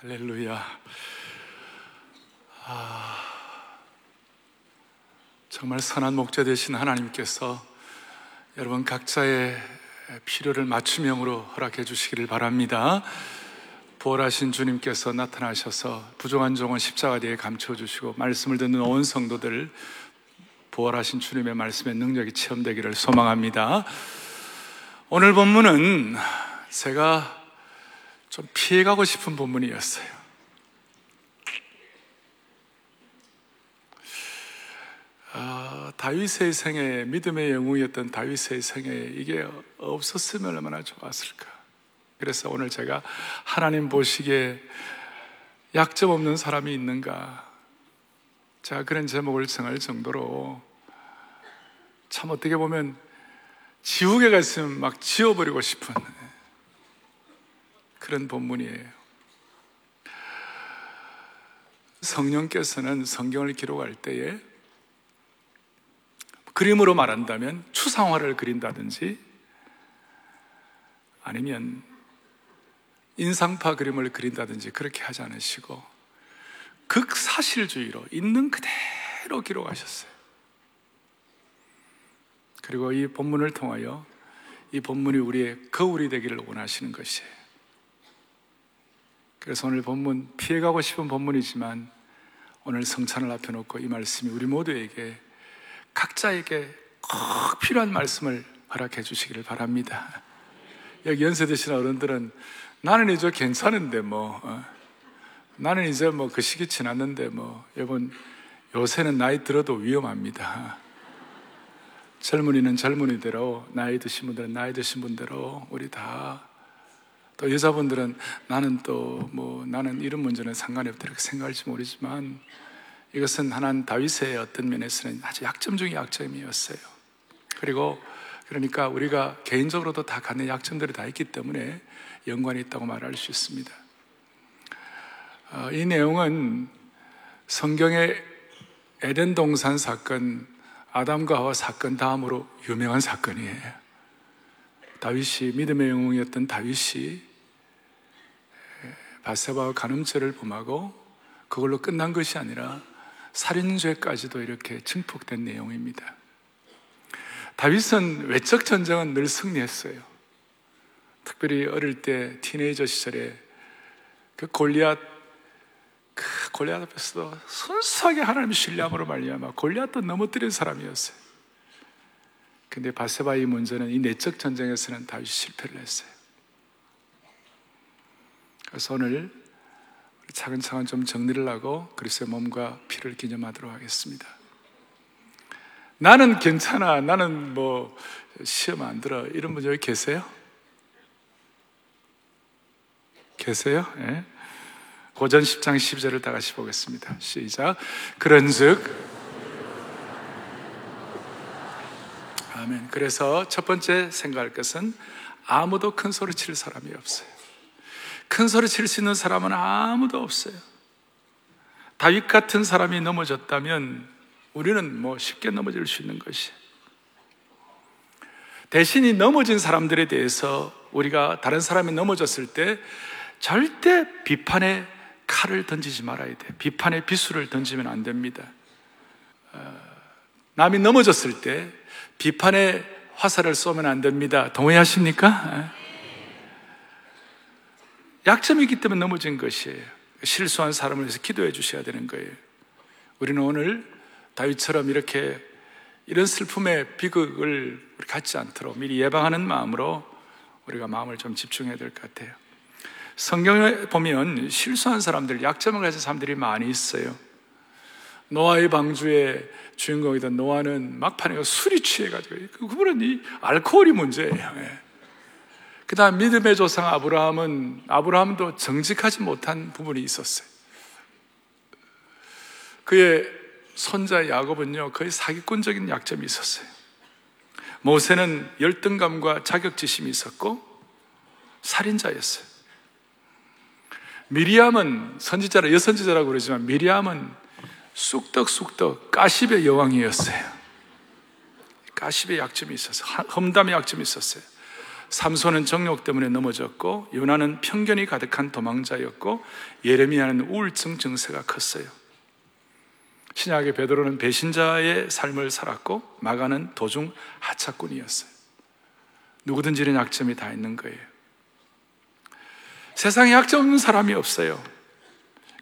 할렐루야. 아, 정말 선한 목자 되신 하나님께서 여러분 각자의 필요를 맞춤형으로 허락해 주시기를 바랍니다. 부활하신 주님께서 나타나셔서 부족한 종은 십자가 뒤에 감춰 주시고 말씀을 듣는 온 성도들 부활하신 주님의 말씀의 능력이 체험되기를 소망합니다. 오늘 본문은 제가 좀 피해가고 싶은 본문이었어요. 아, 다윗의 생에 믿음의 영웅이었던 다윗의 생에 이게 없었으면 얼마나 좋았을까. 그래서 오늘 제가 하나님 보시기에 약점 없는 사람이 있는가. 제가 그런 제목을 정할 정도로 참 어떻게 보면 지옥에 갔으면 막 지워버리고 싶은 그런 본문이에요. 성령께서는 성경을 기록할 때에 그림으로 말한다면 추상화를 그린다든지 아니면 인상파 그림을 그린다든지 그렇게 하지 않으시고 극사실주의로 있는 그대로 기록하셨어요. 그리고 이 본문을 통하여 이 본문이 우리의 거울이 되기를 원하시는 것이에요. 그래서 오늘 본문 피해가고 싶은 본문이지만 오늘 성찬을 앞에 놓고 이 말씀이 우리 모두에게 각자에게 꼭 필요한 말씀을 허락해 주시기를 바랍니다. 여기 연세 드신 어른들은 나는 이제 괜찮은데 뭐 어. 나는 이제 뭐 그 시기 지났는데 뭐 여러분 요새는 나이 들어도 위험합니다. 젊은이는 젊은이대로 나이 드신 분들은 나이 드신 분대로 우리 다 또 여자분들은 나는 또 뭐 나는 이런 문제는 상관이 없다 이렇게 생각할지 모르지만 이것은 하나님 다윗의 어떤 면에서는 아주 약점 중의 약점이었어요. 그리고 그러니까 우리가 개인적으로도 다 갖는 약점들이 다 있기 때문에 연관이 있다고 말할 수 있습니다. 어, 이 내용은 성경의 에덴 동산 사건, 아담과 하와 사건 다음으로 유명한 사건이에요. 다윗이 믿음의 영웅이었던 다윗이 바세바와 간음죄를 범하고 그걸로 끝난 것이 아니라 살인죄까지도 이렇게 증폭된 내용입니다. 다윗은 외적 전쟁은 늘 승리했어요. 특별히 어릴 때 티네이저 시절에 그 골리앗 그 골리앗 앞에서 순수하게 하나님의 신뢰함으로 말미암아 골리앗도 넘어뜨린 사람이었어요. 근데 바세바의 문제는 이 내적 전쟁에서는 다윗이 실패를 했어요. 그래서 오늘 차근차근 좀 정리를 하고 그리스의 몸과 피를 기념하도록 하겠습니다. 나는 괜찮아. 나는 뭐 시험 안 들어. 이런 분 여기 계세요? 계세요? 네. 고전 10장 12절을 다 같이 보겠습니다. 시작. 그런 즉 아멘. 그래서 첫 번째 생각할 것은 아무도 큰 소리 칠 사람이 없어요. 큰 소리 칠 수 있는 사람은 아무도 없어요. 다윗 같은 사람이 넘어졌다면 우리는 뭐 쉽게 넘어질 수 있는 것이. 대신 이 넘어진 사람들에 대해서 우리가 다른 사람이 넘어졌을 때 절대 비판의 칼을 던지지 말아야 돼. 비판의 비수를 던지면 안 됩니다. 어, 남이 넘어졌을 때 비판의 화살을 쏘면 안 됩니다. 동의하십니까? 약점이 있기 때문에 넘어진 것이에요. 실수한 사람을 위해서 기도해 주셔야 되는 거예요. 우리는 오늘 다윗처럼 이렇게 이런 슬픔의 비극을 갖지 않도록 미리 예방하는 마음으로 우리가 마음을 좀 집중해야 될 것 같아요. 성경에 보면 실수한 사람들, 약점을 가진 사람들이 많이 있어요. 노아의 방주의 주인공이던 노아는 막판에 술이 취해가지고 그분은 이 알코올이 문제예요. 예. 그 다음 믿음의 조상 아브라함은, 아브라함도 정직하지 못한 부분이 있었어요. 그의 손자 야곱은요, 거의 사기꾼적인 약점이 있었어요. 모세는 열등감과 자격지심이 있었고, 살인자였어요. 미리암은 선지자라, 여선지자라고 그러지만, 미리암은 쑥덕쑥덕 까십의 여왕이었어요. 까십의 약점이 있었어요. 험담의 약점이 있었어요. 삼손은 정욕 때문에 넘어졌고 요나는 편견이 가득한 도망자였고 예레미야는 우울증 증세가 컸어요. 신약의 베드로는 배신자의 삶을 살았고 마가는 도중 하차꾼이었어요. 누구든지 이런 약점이 다 있는 거예요. 세상에 약점 없는 사람이 없어요.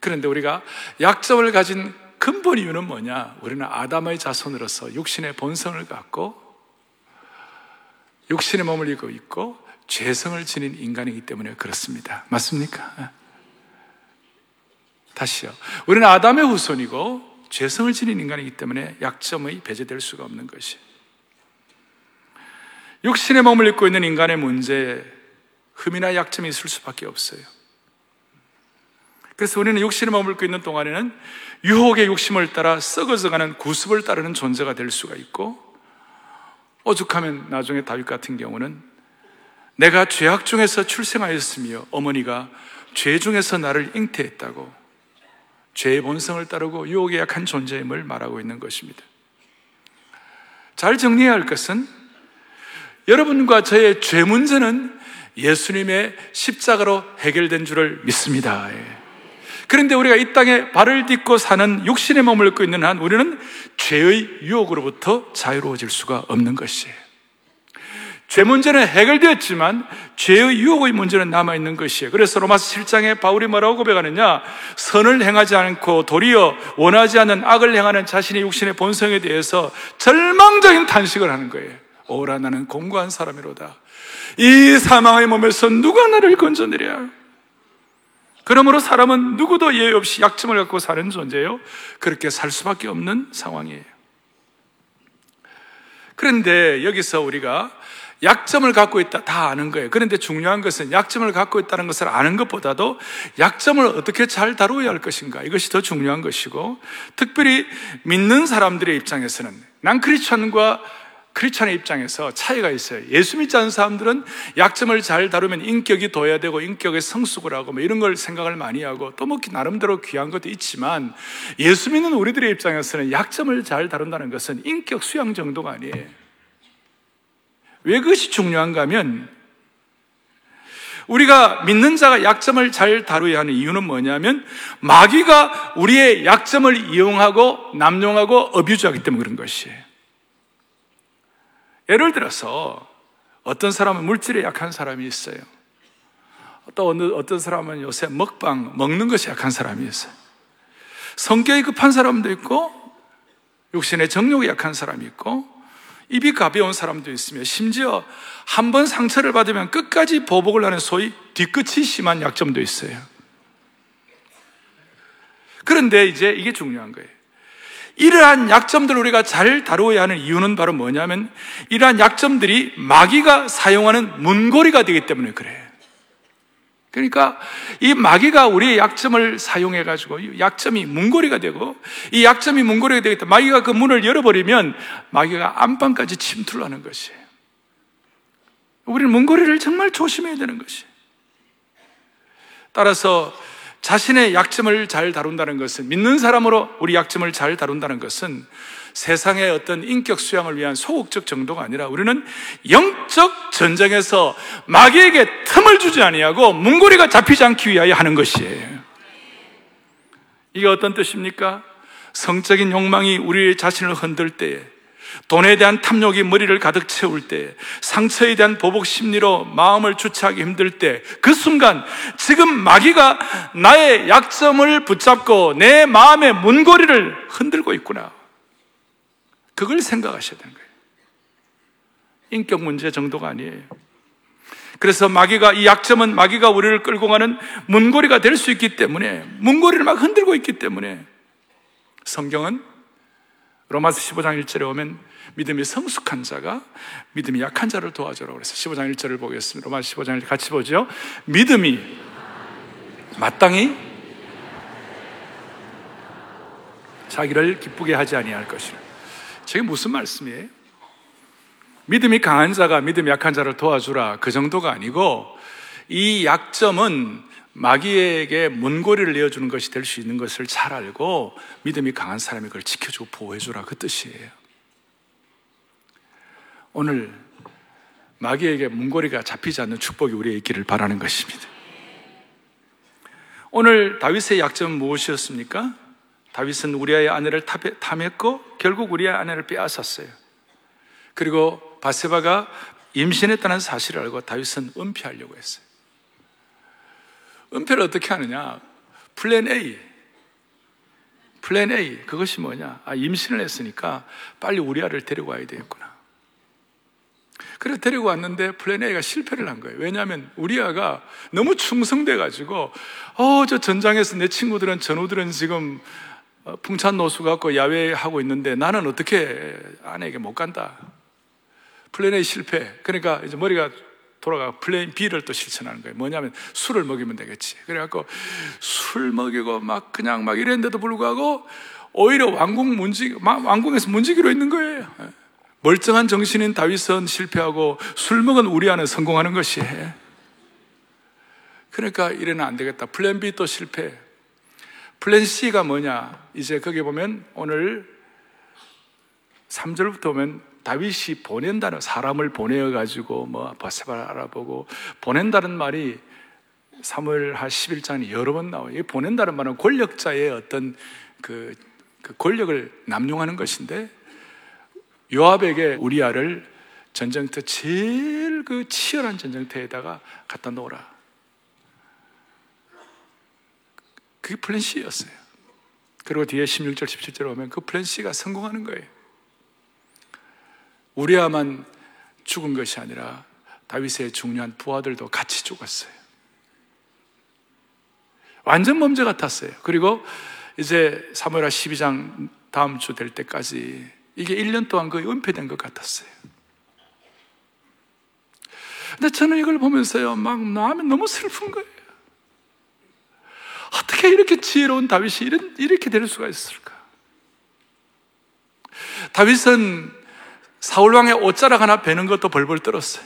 그런데 우리가 약점을 가진 근본 이유는 뭐냐? 우리는 아담의 자손으로서 육신의 본성을 갖고 육신의 몸을 입고 있고 죄성을 지닌 인간이기 때문에 그렇습니다. 맞습니까? 다시요. 우리는 아담의 후손이고 죄성을 지닌 인간이기 때문에 약점의 배제될 수가 없는 것이. 육신의 몸을 입고 있는 인간의 문제에 흠이나 약점이 있을 수밖에 없어요. 그래서 우리는 육신의 몸을 입고 있는 동안에는 유혹의 욕심을 따라 썩어져가는 구습을 따르는 존재가 될 수가 있고 오죽하면 나중에 다윗 같은 경우는 내가 죄악 중에서 출생하였으며 어머니가 죄 중에서 나를 잉태했다고 죄의 본성을 따르고 유혹에 약한 존재임을 말하고 있는 것입니다. 잘 정리해야 할 것은 여러분과 저의 죄 문제는 예수님의 십자가로 해결된 줄을 믿습니다. 예. 그런데 우리가 이 땅에 발을 딛고 사는 육신의 몸을 입고 있는 한 우리는 죄의 유혹으로부터 자유로워질 수가 없는 것이에요. 죄 문제는 해결되었지만 죄의 유혹의 문제는 남아있는 것이에요. 그래서 로마서 7장에 바울이 뭐라고 고백하느냐? 선을 행하지 않고 도리어 원하지 않는 악을 행하는 자신의 육신의 본성에 대해서 절망적인 탄식을 하는 거예요. 오라 나는 공고한 사람이로다. 이 사망의 몸에서 누가 나를 건져내랴? 그러므로 사람은 누구도 예외 없이 약점을 갖고 사는 존재예요. 그렇게 살 수밖에 없는 상황이에요. 그런데 여기서 우리가 약점을 갖고 있다 다 아는 거예요. 그런데 중요한 것은 약점을 갖고 있다는 것을 아는 것보다도 약점을 어떻게 잘 다루어야 할 것인가 이것이 더 중요한 것이고 특별히 믿는 사람들의 입장에서는 난 크리스천과 크리스천의 입장에서 차이가 있어요. 예수 믿지 않는 사람들은 약점을 잘 다루면 인격이 둬야 되고 인격의 성숙을 하고 뭐 이런 걸 생각을 많이 하고 또 뭐 나름대로 귀한 것도 있지만 예수 믿는 우리들의 입장에서는 약점을 잘 다룬다는 것은 인격 수양 정도가 아니에요. 왜 그것이 중요한가 하면 우리가 믿는 자가 약점을 잘 다루어야 하는 이유는 뭐냐면 마귀가 우리의 약점을 이용하고 남용하고 어뷰즈하기 때문에 그런 것이에요. 예를 들어서 어떤 사람은 물질에 약한 사람이 있어요. 또 어느, 어떤 사람은 요새 먹방, 먹는 것이 약한 사람이 있어요. 성격이 급한 사람도 있고, 육신의 정욕이 약한 사람이 있고, 입이 가벼운 사람도 있으며, 심지어 한 번 상처를 받으면 끝까지 보복을 하는 소위 뒤끝이 심한 약점도 있어요. 그런데 이제 이게 중요한 거예요. 이러한 약점들을 우리가 잘 다루어야 하는 이유는 바로 뭐냐면 이러한 약점들이 마귀가 사용하는 문고리가 되기 때문에 그래요. 그러니까 이 마귀가 우리의 약점을 사용해 가지고 약점이 문고리가 되고 이 약점이 문고리가 때문에 마귀가 그 문을 열어버리면 마귀가 안방까지 침투를 하는 것이에요. 우리는 문고리를 정말 조심해야 되는 것이에요. 따라서 자신의 약점을 잘 다룬다는 것은 믿는 사람으로 우리 약점을 잘 다룬다는 것은 세상의 어떤 인격 수양을 위한 소극적 정도가 아니라 우리는 영적 전쟁에서 마귀에게 틈을 주지 아니하고 문고리가 잡히지 않기 위하여 하는 것이에요. 이게 어떤 뜻입니까? 성적인 욕망이 우리 자신을 흔들 때에 돈에 대한 탐욕이 머리를 가득 채울 때, 상처에 대한 보복 심리로 마음을 주체하기 힘들 때, 그 순간 지금 마귀가 나의 약점을 붙잡고 내 마음의 문고리를 흔들고 있구나. 그걸 생각하셔야 되는 거예요. 인격 문제 정도가 아니에요. 그래서 마귀가 이 약점은 마귀가 우리를 끌고 가는 문고리가 될 수 있기 때문에 문고리를 막 흔들고 있기 때문에 성경은 로마서 15장 1절에 오면 믿음이 성숙한 자가 믿음이 약한 자를 도와주라고 그래서 15장 1절을 보겠습니다. 로마서 15장 1절 같이 보죠. 믿음이 마땅히 자기를 기쁘게 하지 아니할 것이라. 저게 무슨 말씀이에요? 믿음이 강한 자가 믿음이 약한 자를 도와주라. 그 정도가 아니고 이 약점은 마귀에게 문고리를 내어주는 것이 될 수 있는 것을 잘 알고 믿음이 강한 사람이 그걸 지켜주고 보호해주라 그 뜻이에요. 오늘 마귀에게 문고리가 잡히지 않는 축복이 우리의 있기를 바라는 것입니다. 오늘 다윗의 약점은 무엇이었습니까? 다윗은 우리아의 아내를 탐했고 결국 우리아의 아내를 빼앗았어요. 그리고 밧세바가 임신했다는 사실을 알고 다윗은 은폐하려고 했어요. 은폐를 어떻게 하느냐? Plan A. Plan A. 그것이 뭐냐? 아, 임신을 했으니까 빨리 우리아를 데리고 와야 되겠구나. 그래서 데리고 왔는데 plan A가 실패를 한 거예요. 왜냐하면 우리아가 너무 충성돼가지고, 어, 저 전장에서 내 친구들은, 전우들은 지금 어, 풍찬 노수 갖고 야외 하고 있는데 나는 어떻게 아내에게 못 간다. Plan A 실패. 그러니까 이제 머리가 돌아가 plan B를 또 실천하는 거예요. 뭐냐면 술을 먹이면 되겠지. 그래갖고 술 먹이고 막 그냥 막 이랬는데도 불구하고 오히려 왕궁 문지, 왕궁에서 문지기로 있는 거예요. 멀쩡한 정신인 다윗은 실패하고 술 먹은 우리아는 성공하는 것이 해. 그러니까 이래는 안 되겠다. Plan B 또 실패. Plan C가 뭐냐? 이제 거기 보면 오늘 3절부터 보면 다윗이 보낸다는 사람을 보내어 가지고 뭐 밧세바를 알아보고 보낸다는 말이 사무엘하 11장에 여러 번 나와요. 이 보낸다는 말은 권력자의 어떤 그, 그 권력을 남용하는 것인데 요압에게 우리아를 전쟁터 제일 그 치열한 전쟁터에다가 갖다 놓으라. 그게 plan C였어요. 그리고 뒤에 16절, 17절 오면 그 plan C가 성공하는 거예요. 우리아만 죽은 것이 아니라 다윗의 중요한 부하들도 같이 죽었어요. 완전 범죄 같았어요. 그리고 이제 사무엘하 12장 다음 주 될 때까지 이게 1년 동안 거의 은폐된 것 같았어요. 근데 저는 이걸 보면서요, 막 마음이 너무 슬픈 거예요. 어떻게 이렇게 지혜로운 다윗이 이렇게 될 수가 있을까? 다윗은 사울왕의 옷자락 하나 베는 것도 벌벌 떨었어요.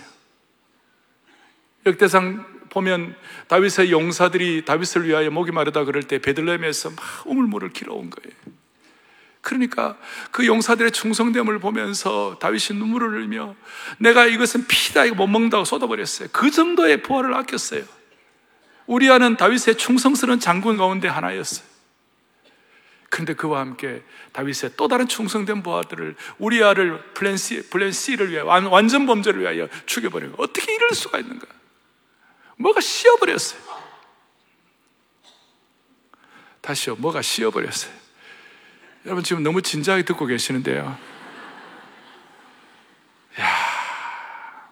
역대상 보면 다윗의 용사들이 다윗을 위하여 목이 마르다 그럴 때 베들레헴에서 막 우물물을 길어온 거예요. 그러니까 그 용사들의 충성됨을 보면서 다윗이 눈물을 흘며 내가 이것은 피다 이거 못 먹는다고 쏟아버렸어요. 그 정도의 부하를 아꼈어요. 우리아는 다윗의 충성스러운 장군 가운데 하나였어요. 그런데 그와 함께 다윗의 또 다른 충성된 부하들을 우리아를 plan, C, plan C를 위해 완전 범죄를 위하여 죽여버리고 어떻게 이럴 수가 있는가? 뭐가 씌어버렸어요. 다시요, 뭐가 씌어버렸어요. 여러분 지금 너무 진지하게 듣고 계시는데요. 야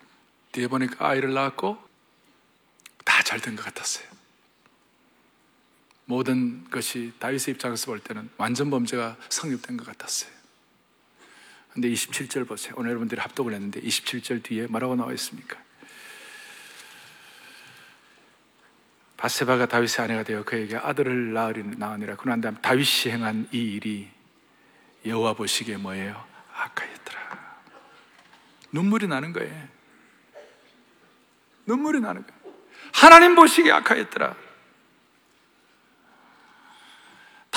뒤에 보니까 아이를 낳았고 다 잘 된 것 같았어요. 모든 것이 다윗의 입장에서 볼 때는 완전 범죄가 성립된 것 같았어요. 근데 27절 보세요. 오늘 여러분들이 합독을 했는데 27절 뒤에 뭐라고 나와 있습니까? 바세바가 다윗의 아내가 되어 그에게 아들을 낳으니라. 그런 다음 다윗이 행한 이 일이 여호와 보시기에 뭐예요? 악하였더라. 눈물이 나는 거예요. 눈물이 나는 거예요. 하나님 보시기에 악하였더라.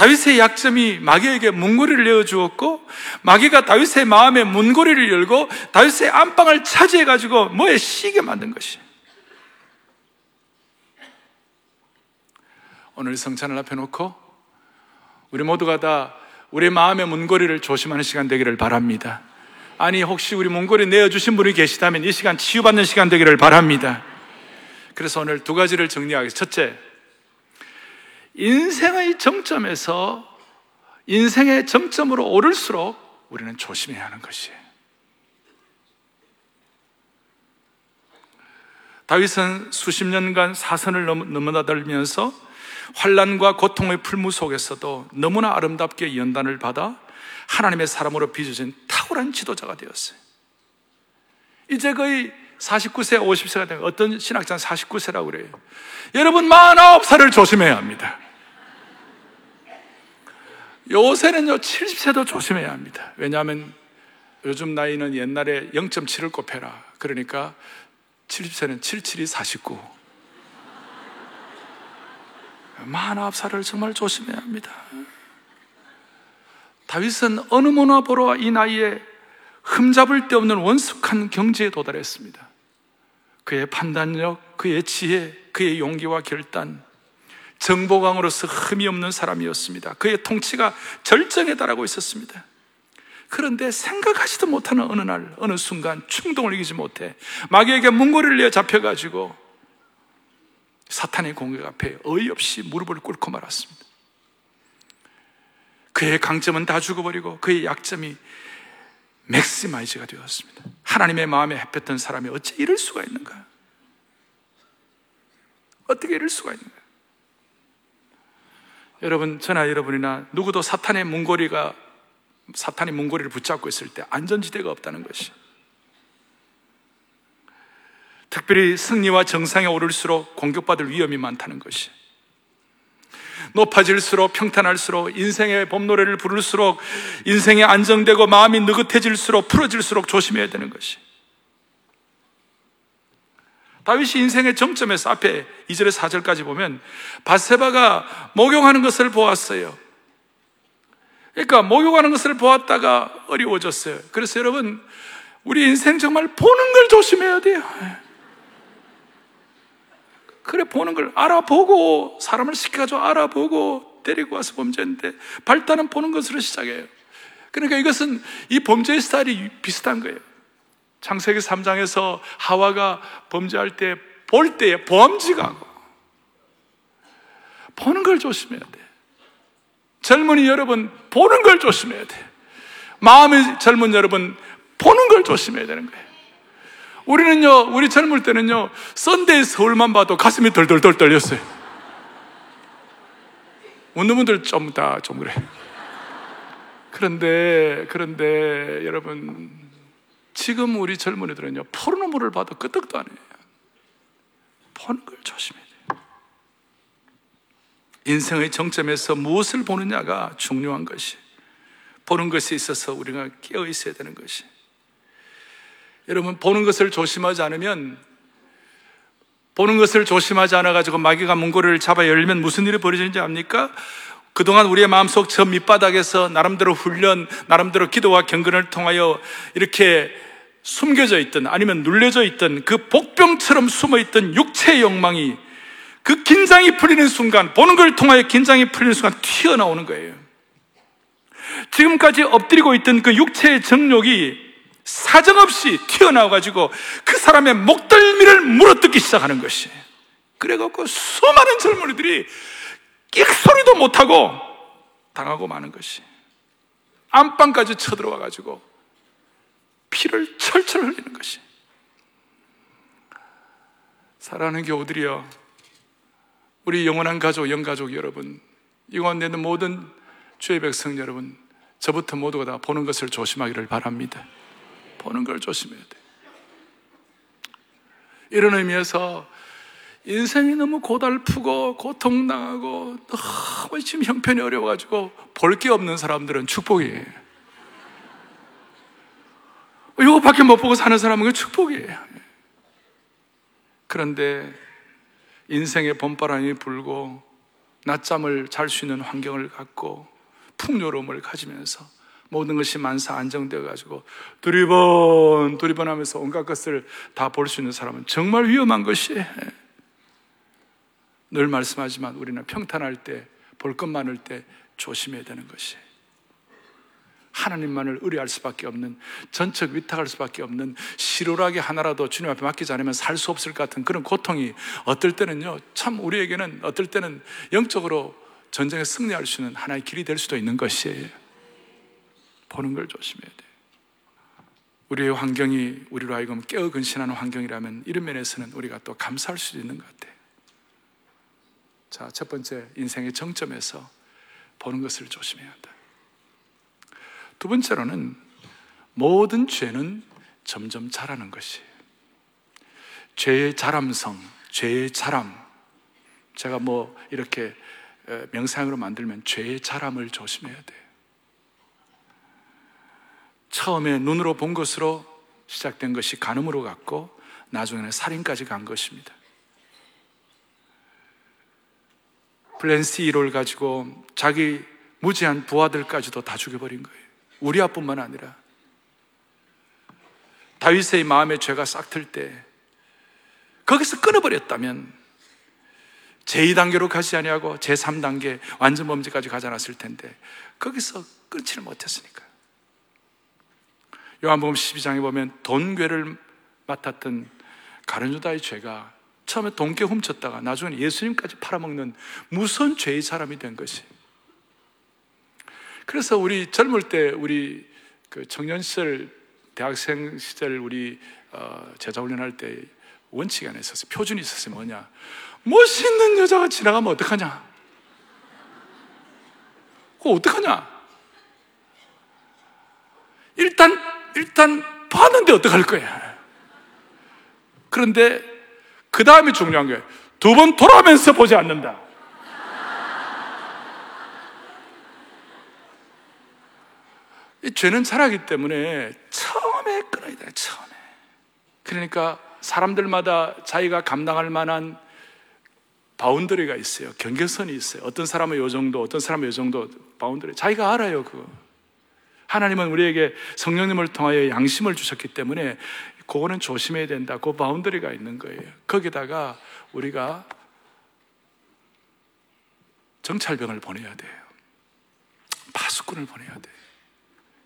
다윗의 약점이 마귀에게 문고리를 내어 주었고 마귀가 다윗의 마음에 문고리를 열고 다윗의 안방을 차지해 가지고 뭐에 시게 만든 것이. 오늘 성찬을 앞에 놓고 우리 모두가 다 우리 마음의 문고리를 조심하는 시간 되기를 바랍니다. 아니, 혹시 우리 문고리 내어 주신 분이 계시다면 이 시간 치유받는 시간 되기를 바랍니다. 그래서 오늘 두 가지를 정리하겠습니다. 첫째, 인생의 정점에서 인생의 정점으로 오를수록 우리는 조심해야 하는 것이에요. 다윗은 수십 년간 사선을 넘어다들면서 환란과 고통의 풀무 속에서도 너무나 아름답게 연단을 받아 하나님의 사람으로 빚어진 탁월한 지도자가 되었어요. 이제 거의 49세, 50세가 되면 어떤 신학자는 49세라고 그래요. 여러분, 49살을 조심해야 합니다. 요새는요, 70세도 조심해야 합니다. 왜냐하면 요즘 나이는 옛날에 0.7을 곱해라. 그러니까 70세는 77이 49. 49살을 정말 조심해야 합니다. 다윗은 어느 문화 보러 이 나이에 흠잡을 데 없는 원숙한 경지에 도달했습니다. 그의 판단력, 그의 지혜, 그의 용기와 결단, 정보광으로서 흠이 없는 사람이었습니다. 그의 통치가 절정에 달하고 있었습니다. 그런데 생각하지도 못하는 어느 날, 어느 순간 충동을 이기지 못해 마귀에게 문고리를 내어 잡혀가지고 사탄의 공격 앞에 어이없이 무릎을 꿇고 말았습니다. 그의 강점은 다 죽어버리고 그의 약점이 maximize가 되었습니다. 하나님의 마음에 합했던 사람이 어째 이럴 수가 있는가? 어떻게 이럴 수가 있는가? 여러분, 저나 여러분이나 누구도 사탄의 문고리가 사탄이 문고리를 붙잡고 있을 때 안전지대가 없다는 것이. 특별히 승리와 정상에 오를수록 공격받을 위험이 많다는 것이. 높아질수록 평탄할수록 인생의 봄노래를 부를수록 인생이 안정되고 마음이 느긋해질수록 풀어질수록 조심해야 되는 것이. 다윗이 인생의 정점에서 앞에 2절에 4절까지 보면 바세바가 목욕하는 것을 보았어요. 그러니까 목욕하는 것을 보았다가 어려워졌어요. 그래서 여러분 우리 인생 정말 보는 걸 조심해야 돼요. 그래 보는 걸 알아보고 사람을 시켜가지고 알아보고 데리고 와서 범죄인데 발단은 보는 것으로 시작해요. 그러니까 이것은 이 범죄의 스타일이 비슷한 거예요. 창세기 3장에서 하와가 범죄할 때 볼 때에 범지가고 보는 걸 조심해야 돼. 젊은이 여러분 보는 걸 조심해야 돼. 마음의 젊은 여러분 보는 걸 조심해야 되는 거예요. 우리는요, 우리 젊을 때는요, 썬데이 서울만 봐도 가슴이 덜덜덜 떨렸어요. 웃는 분들 좀 다 좀 그래. 그런데, 그런데 여러분, 지금 우리 젊은이들은요, 포르노물을 봐도 끄떡도 안 해요. 보는 걸 조심해야 돼요. 인생의 정점에서 무엇을 보느냐가 중요한 것이. 보는 것에 있어서 우리가 깨어 있어야 되는 것이. 여러분, 보는 것을 조심하지 않으면, 보는 것을 조심하지 않아가지고 마귀가 문고리를 잡아 열면 무슨 일이 벌어지는지 압니까? 그동안 우리의 마음속 저 밑바닥에서 나름대로 훈련, 나름대로 기도와 경건을 통하여 이렇게 숨겨져 있던 아니면 눌려져 있던 그 복병처럼 숨어 있던 육체의 욕망이 그 긴장이 풀리는 순간, 보는 걸 통하여 긴장이 풀리는 순간 튀어나오는 거예요. 지금까지 엎드리고 있던 그 육체의 정욕이 사정없이 튀어나와가지고 그 사람의 목덜미를 물어뜯기 시작하는 것이. 그래갖고 수많은 젊은이들이 끽소리도 못하고 당하고 마는 것이. 안방까지 쳐들어와가지고 피를 철철 흘리는 것이. 사랑하는 교우들이여, 우리 영원한 가족, 영가족 여러분, 이곳에 있는 모든 주의 백성 여러분, 저부터 모두가 다 보는 것을 조심하기를 바랍니다. 보는 걸 조심해야 돼. 이런 의미에서 인생이 너무 고달프고 고통당하고 너무 지금 형편이 어려워가지고 볼 게 없는 사람들은 축복이에요. 이거밖에 못 보고 사는 사람은 그 축복이에요. 그런데 인생의 봄바람이 불고 낮잠을 잘 수 있는 환경을 갖고 풍요로움을 가지면서 모든 것이 만사 안정되어 가지고 두리번 두리번 하면서 온갖 것을 다 볼 수 있는 사람은 정말 위험한 것이. 늘 말씀하지만 우리는 평탄할 때 볼 것 많을 때 조심해야 되는 것이. 하나님만을 의뢰할 수밖에 없는 전적 위탁할 수밖에 없는 시로락이 하나라도 주님 앞에 맡기지 않으면 살 수 없을 것 같은 그런 고통이 어떨 때는요 참 우리에게는 어떨 때는 영적으로 전쟁에 승리할 수 있는 하나의 길이 될 수도 있는 것이에요 보는 걸 조심해야 돼 우리의 환경이 우리로 하여금 깨어 근신하는 환경이라면 이런 면에서는 우리가 또 감사할 수 있는 것 같아요 자, 첫 번째 인생의 정점에서 보는 것을 조심해야 한다 두 번째로는 모든 죄는 점점 자라는 것이 죄의 자람성, 죄의 자람. 제가 뭐 이렇게 명상으로 만들면 죄의 자람을 조심해야 돼요. 처음에 눈으로 본 것으로 시작된 것이 간음으로 갔고 나중에는 살인까지 간 것입니다. 플랜시 1호를 가지고 자기 무지한 부하들까지도 다 죽여버린 거예요. 우리아뿐만 아니라 다윗의 마음에 죄가 싹틀 때 거기서 끊어버렸다면 제2단계로 가지 아니하고 제3단계 완전 범죄까지 가지 않았을 텐데 거기서 끊지를 못했으니까. 요한복음 12장에 보면 돈괴를 맡았던 가룟유다의 죄가 처음에 돈깨 훔쳤다가 나중에 예수님까지 팔아먹는 무서운 죄의 사람이 된 것이. 그래서 우리 젊을 때 우리 그 청년 시절 대학생 시절 우리 어, 제자 훈련할 때 원칙이 하나 있었어요. 표준이 있었어요. 뭐냐? 멋있는 여자가 지나가면 어떡하냐? 그거 어떡하냐? 일단, 일단 봤는데 어떡할 거야? 그런데 그 다음에 중요한 게두번 돌아가면서 보지 않는다. 이 죄는 잘하기 때문에 처음에 끊어야 돼, 처음에. 그러니까 사람들마다 자기가 감당할 만한 바운더리가 있어요. 경계선이 있어요. 어떤 사람은 요 정도, 어떤 사람은 요 정도 boundary. 자기가 알아요, 그거. 하나님은 우리에게 성령님을 통하여 양심을 주셨기 때문에 그거는 조심해야 된다. 그 boundary가 있는 거예요. 거기다가 우리가 정찰병을 보내야 돼요. 파수꾼을 보내야 돼요.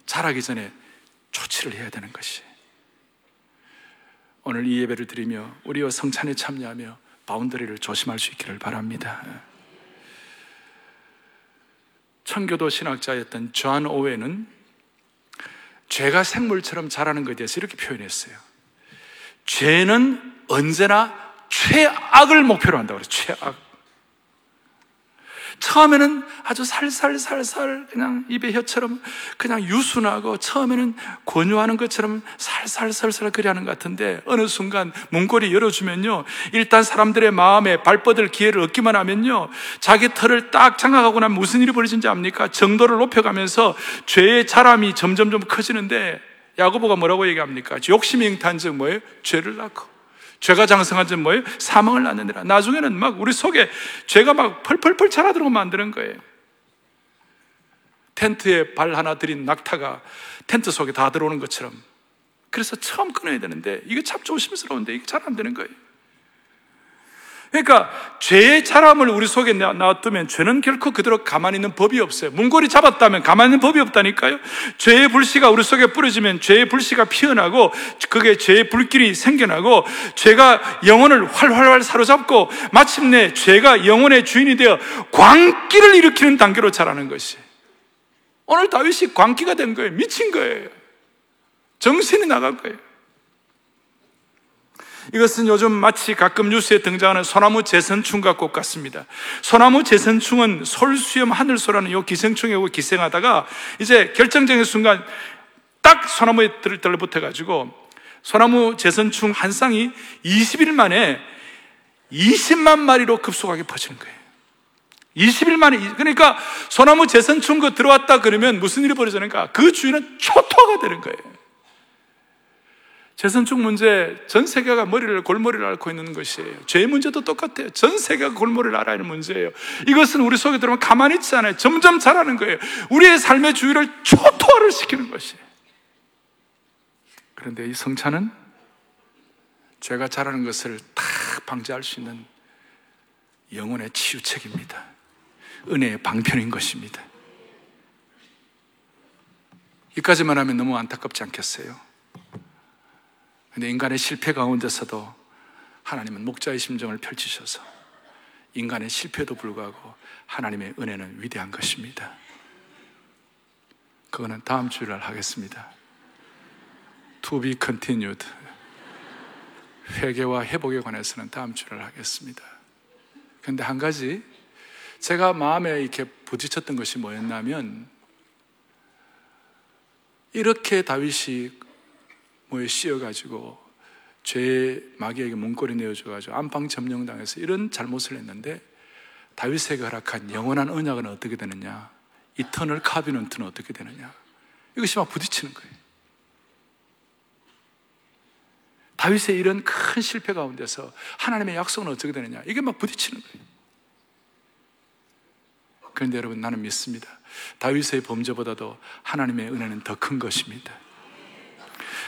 자라기 전에 조치를 해야 되는 것이. 오늘 이 예배를 드리며 우리와 성찬에 참여하며 boundary를 조심할 수 있기를 바랍니다. 청교도 신학자였던 존 오웬은 죄가 생물처럼 자라는 것에 대해서 이렇게 표현했어요. 죄는 언제나 최악을 목표로 한다고 그래요. 최악. 처음에는 아주 살살살살 그냥 입에 혀처럼 그냥 유순하고 처음에는 권유하는 것처럼 살살살살 그리 하는 것 같은데 어느 순간 문고리 열어주면요. 일단 사람들의 마음에 발뻗을 기회를 얻기만 하면요. 자기 털을 딱 장악하고 나면 무슨 일이 벌어진지 압니까? 정도를 높여가면서 죄의 자람이 점점점 커지는데 야고보가 뭐라고 얘기합니까? 욕심이 잉탄 즉 뭐예요? 죄를 낳고 죄가 장성한 점 뭐예요? 사망을 낳느니라. 나중에는 막 우리 속에 죄가 막 펄펄펄 자라들고 만드는 거예요. 텐트에 발 하나 들인 낙타가 텐트 속에 다 들어오는 것처럼. 그래서 처음 끊어야 되는데 이게 참 조심스러운데 이게 잘 안 되는 거예요. 그러니까 죄의 사람을 우리 속에 놔두면 죄는 결코 그대로 가만히 있는 법이 없어요. 문고리 잡았다면 가만히 있는 법이 없다니까요. 죄의 불씨가 우리 속에 뿌려지면 죄의 불씨가 피어나고 그게 죄의 불길이 생겨나고 죄가 영혼을 활활활 사로잡고 마침내 죄가 영혼의 주인이 되어 광기를 일으키는 단계로 자라는 것이. 오늘 다윗이 광기가 된 거예요. 미친 거예요. 정신이 나갈 거예요. 이것은 요즘 마치 가끔 뉴스에 등장하는 소나무 재선충과 꽃 같습니다. 소나무 재선충은 솔수염 하늘소라는 요 기생충에 기생하다가 이제 결정적인 순간 딱 소나무에 들러붙어 가지고 소나무 재선충 한 쌍이 20일 만에 20만 마리로 급속하게 퍼지는 거예요. 20일 만에, 그러니까 소나무 재선충 그 들어왔다 그러면 무슨 일이 벌어지는가? 그 주인은 초토화가 되는 거예요. 재선충 문제, 전 세계가 머리를, 골머리를 앓고 있는 것이에요. 죄 문제도 똑같아요. 전 세계가 골머리를 앓아야 하는 문제예요. 이것은 우리 속에 들어오면 가만히 있지 않아요. 점점 자라는 거예요. 우리의 삶의 주위를 초토화를 시키는 것이에요. 그런데 이 성찬은 죄가 자라는 것을 다 방지할 수 있는 영혼의 치유책입니다. 은혜의 방편인 것입니다. 이까지만 하면 너무 안타깝지 않겠어요? 근데 인간의 실패 가운데서도 하나님은 목자의 심정을 펼치셔서 인간의 실패도 불구하고 하나님의 은혜는 위대한 것입니다. 그거는 다음 주일 하겠습니다. To be continued. 회개와 회복에 관해서는 다음 주일 하겠습니다. 근데 한 가지 제가 마음에 이렇게 부딪혔던 것이 뭐였냐면 이렇게 다윗이 뭐에 씌어가지고 죄의 마귀에게 문고리 내어줘가지고 안방 점령당해서 이런 잘못을 했는데 다윗에게 허락한 영원한 언약은 어떻게 되느냐? 이터널 카비넌트는 어떻게 되느냐? 이것이 막 부딪히는 거예요. 다윗의 이런 큰 실패 가운데서 하나님의 약속은 어떻게 되느냐? 이게 막 부딪히는 거예요. 그런데 여러분 나는 믿습니다. 다윗의 범죄보다도 하나님의 은혜는 더 큰 것입니다.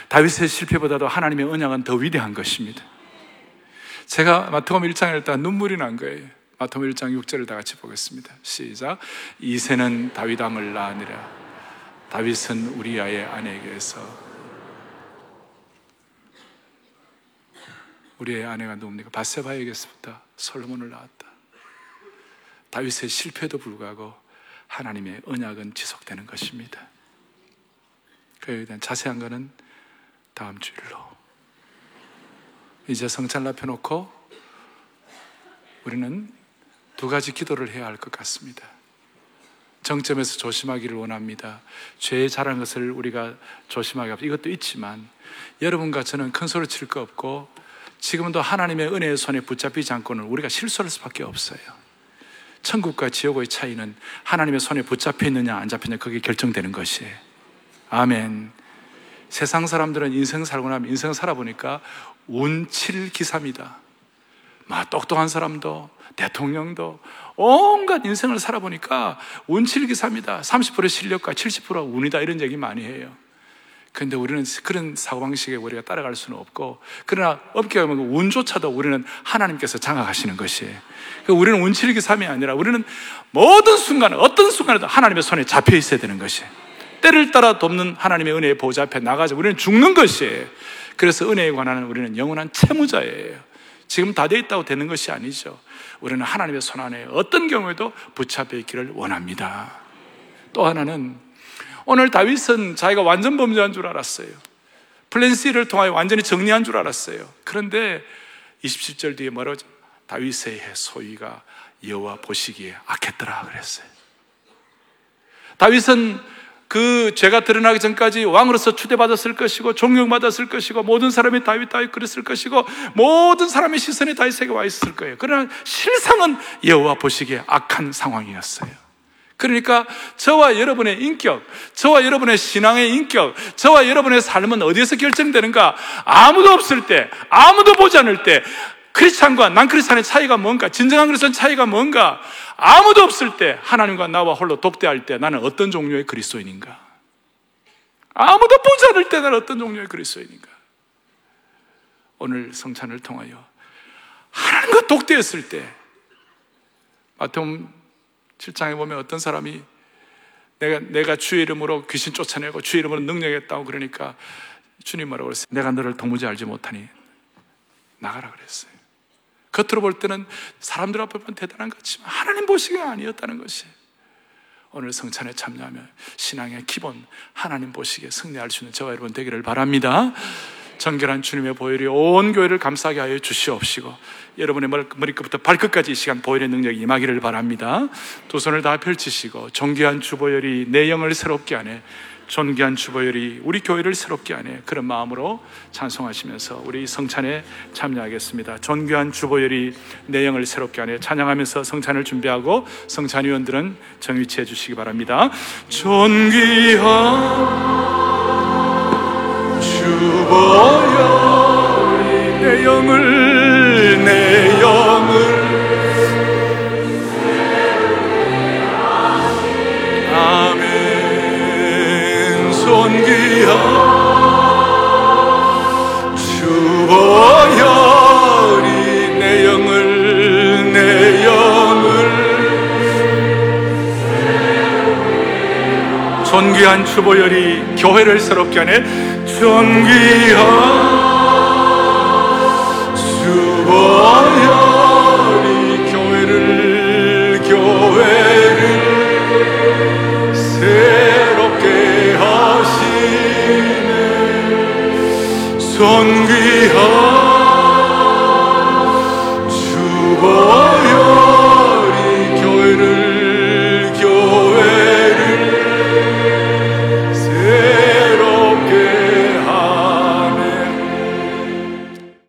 다윗의 실패보다도 하나님의 언약은 더 위대한 것입니다. 제가 마태복음 1장을 읽다가 눈물이 난 거예요. 마태복음 1장 6절을 다 같이 보겠습니다. 시작. 이세는 다윗 왕을 낳으니라. 다윗은 우리아의 아내에게서 우리의 아내가 누굽니까? 바세바에게서부터 솔로몬을 낳았다. 다윗의 실패도 불구하고 하나님의 언약은 지속되는 것입니다. 그에 대한 자세한 것은 다음 주일로. 이제 성찬 앞혀놓고 우리는 두 가지 기도를 해야 할 것 같습니다. 정점에서 조심하기를 원합니다. 죄에 잘한 것을 우리가 조심하게 합니다. 이것도 있지만 여러분과 저는 큰 소리 칠 거 없고 지금도 하나님의 은혜의 손에 붙잡히지 않고는 우리가 실수할 수밖에 없어요. 천국과 지옥의 차이는 하나님의 손에 붙잡혀 있느냐 안 잡혔느냐 그게 결정되는 것이에요. 아멘. 세상 사람들은 인생 살고 나면 인생 살아보니까 운칠기사입니다. 막 똑똑한 사람도 대통령도 온갖 인생을 살아보니까 운칠기사입니다. 30% 실력과 70% 운이다 이런 얘기 많이 해요. 그런데 우리는 그런 사고방식에 우리가 따라갈 수는 없고, 그러나 업계가 뭐 운조차도 우리는 하나님께서 장악하시는 것이에요. 그러니까 우리는 운칠기 삼이 아니라 우리는 모든 순간, 어떤 순간에도 하나님의 손에 잡혀 있어야 되는 것이에요. 때를 따라 돕는 하나님의 은혜의 보좌 앞에 나가서 우리는 죽는 것이에요. 그래서 은혜에 관한 우리는 영원한 채무자예요. 지금 다돼 있다고 되는 것이 아니죠. 우리는 하나님의 손 안에 어떤 경우에도 붙잡혀 있기를 원합니다. 또 하나는 오늘 다윗은 자기가 완전 범죄한 줄 알았어요. 플랜 C를 통하여 완전히 정리한 줄 알았어요. 그런데 27절 뒤에 뭐라고 다윗의 소위가 여호와 보시기에 악했더라 그랬어요. 다윗은 그 죄가 드러나기 전까지 왕으로서 추대받았을 것이고 존경받았을 것이고 모든 사람이 다윗 다윗 그랬을 것이고 모든 사람의 시선이 다윗에게 와 있을 거예요. 그러나 실상은 여호와 보시기에 악한 상황이었어요. 그러니까 저와 여러분의 인격, 저와 여러분의 신앙의 인격, 저와 여러분의 삶은 어디에서 결정되는가? 아무도 없을 때, 아무도 보지 않을 때, 크리스찬과 난 크리스찬의 차이가 뭔가? 진정한 크리스찬 차이가 뭔가? 아무도 없을 때 하나님과 나와 홀로 독대할 때 나는 어떤 종류의 그리스도인인가? 아무도 보지 않을 때 나는 어떤 종류의 그리스도인인가? 오늘 성찬을 통하여 하나님과 독대했을 때 마태복음 7장에 보면 어떤 사람이 내가, 내가 주의 이름으로 귀신 쫓아내고 주의 이름으로 능력했다고 그러니까 주님 뭐라고 그랬어요? 내가 너를 도무지 알지 못하니 나가라 그랬어요. 겉으로 볼 때는 사람들 앞에 보면 대단한 것 같지만 하나님 보시기에 아니었다는 것이 오늘 성찬에 참여하면 신앙의 기본 하나님 보시기에 승리할 수 있는 저와 여러분 되기를 바랍니다. 정결한 주님의 보혈이 온 교회를 감싸게 하여 주시옵시고 여러분의 머리끝부터 발끝까지 이 시간 보혈의 능력이 임하기를 바랍니다. 두 손을 다 펼치시고 정귀한 주보혈이 내 영을 새롭게 하네 존귀한 주보혈이 우리 교회를 새롭게 하네 그런 마음으로 찬송하시면서 우리 성찬에 참여하겠습니다. 존귀한 주보혈이 내 영을 새롭게 하네 찬양하면서 성찬을 준비하고 성찬 위원들은 정위치해 주시기 바랍니다. 존귀한 주보혈이 내 영을 존귀한 주보혈이 교회를 새롭게 하네. 존귀한